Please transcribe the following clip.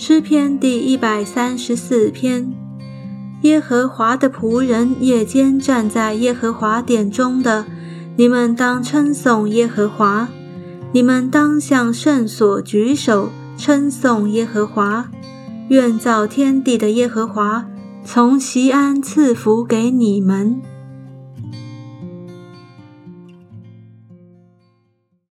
诗篇第一百三十四篇。耶和华的仆人夜间站在耶和华殿中的你们当称颂耶和华。你们当向圣所举手称颂耶和华。愿造天地的耶和华从西安赐福给你们。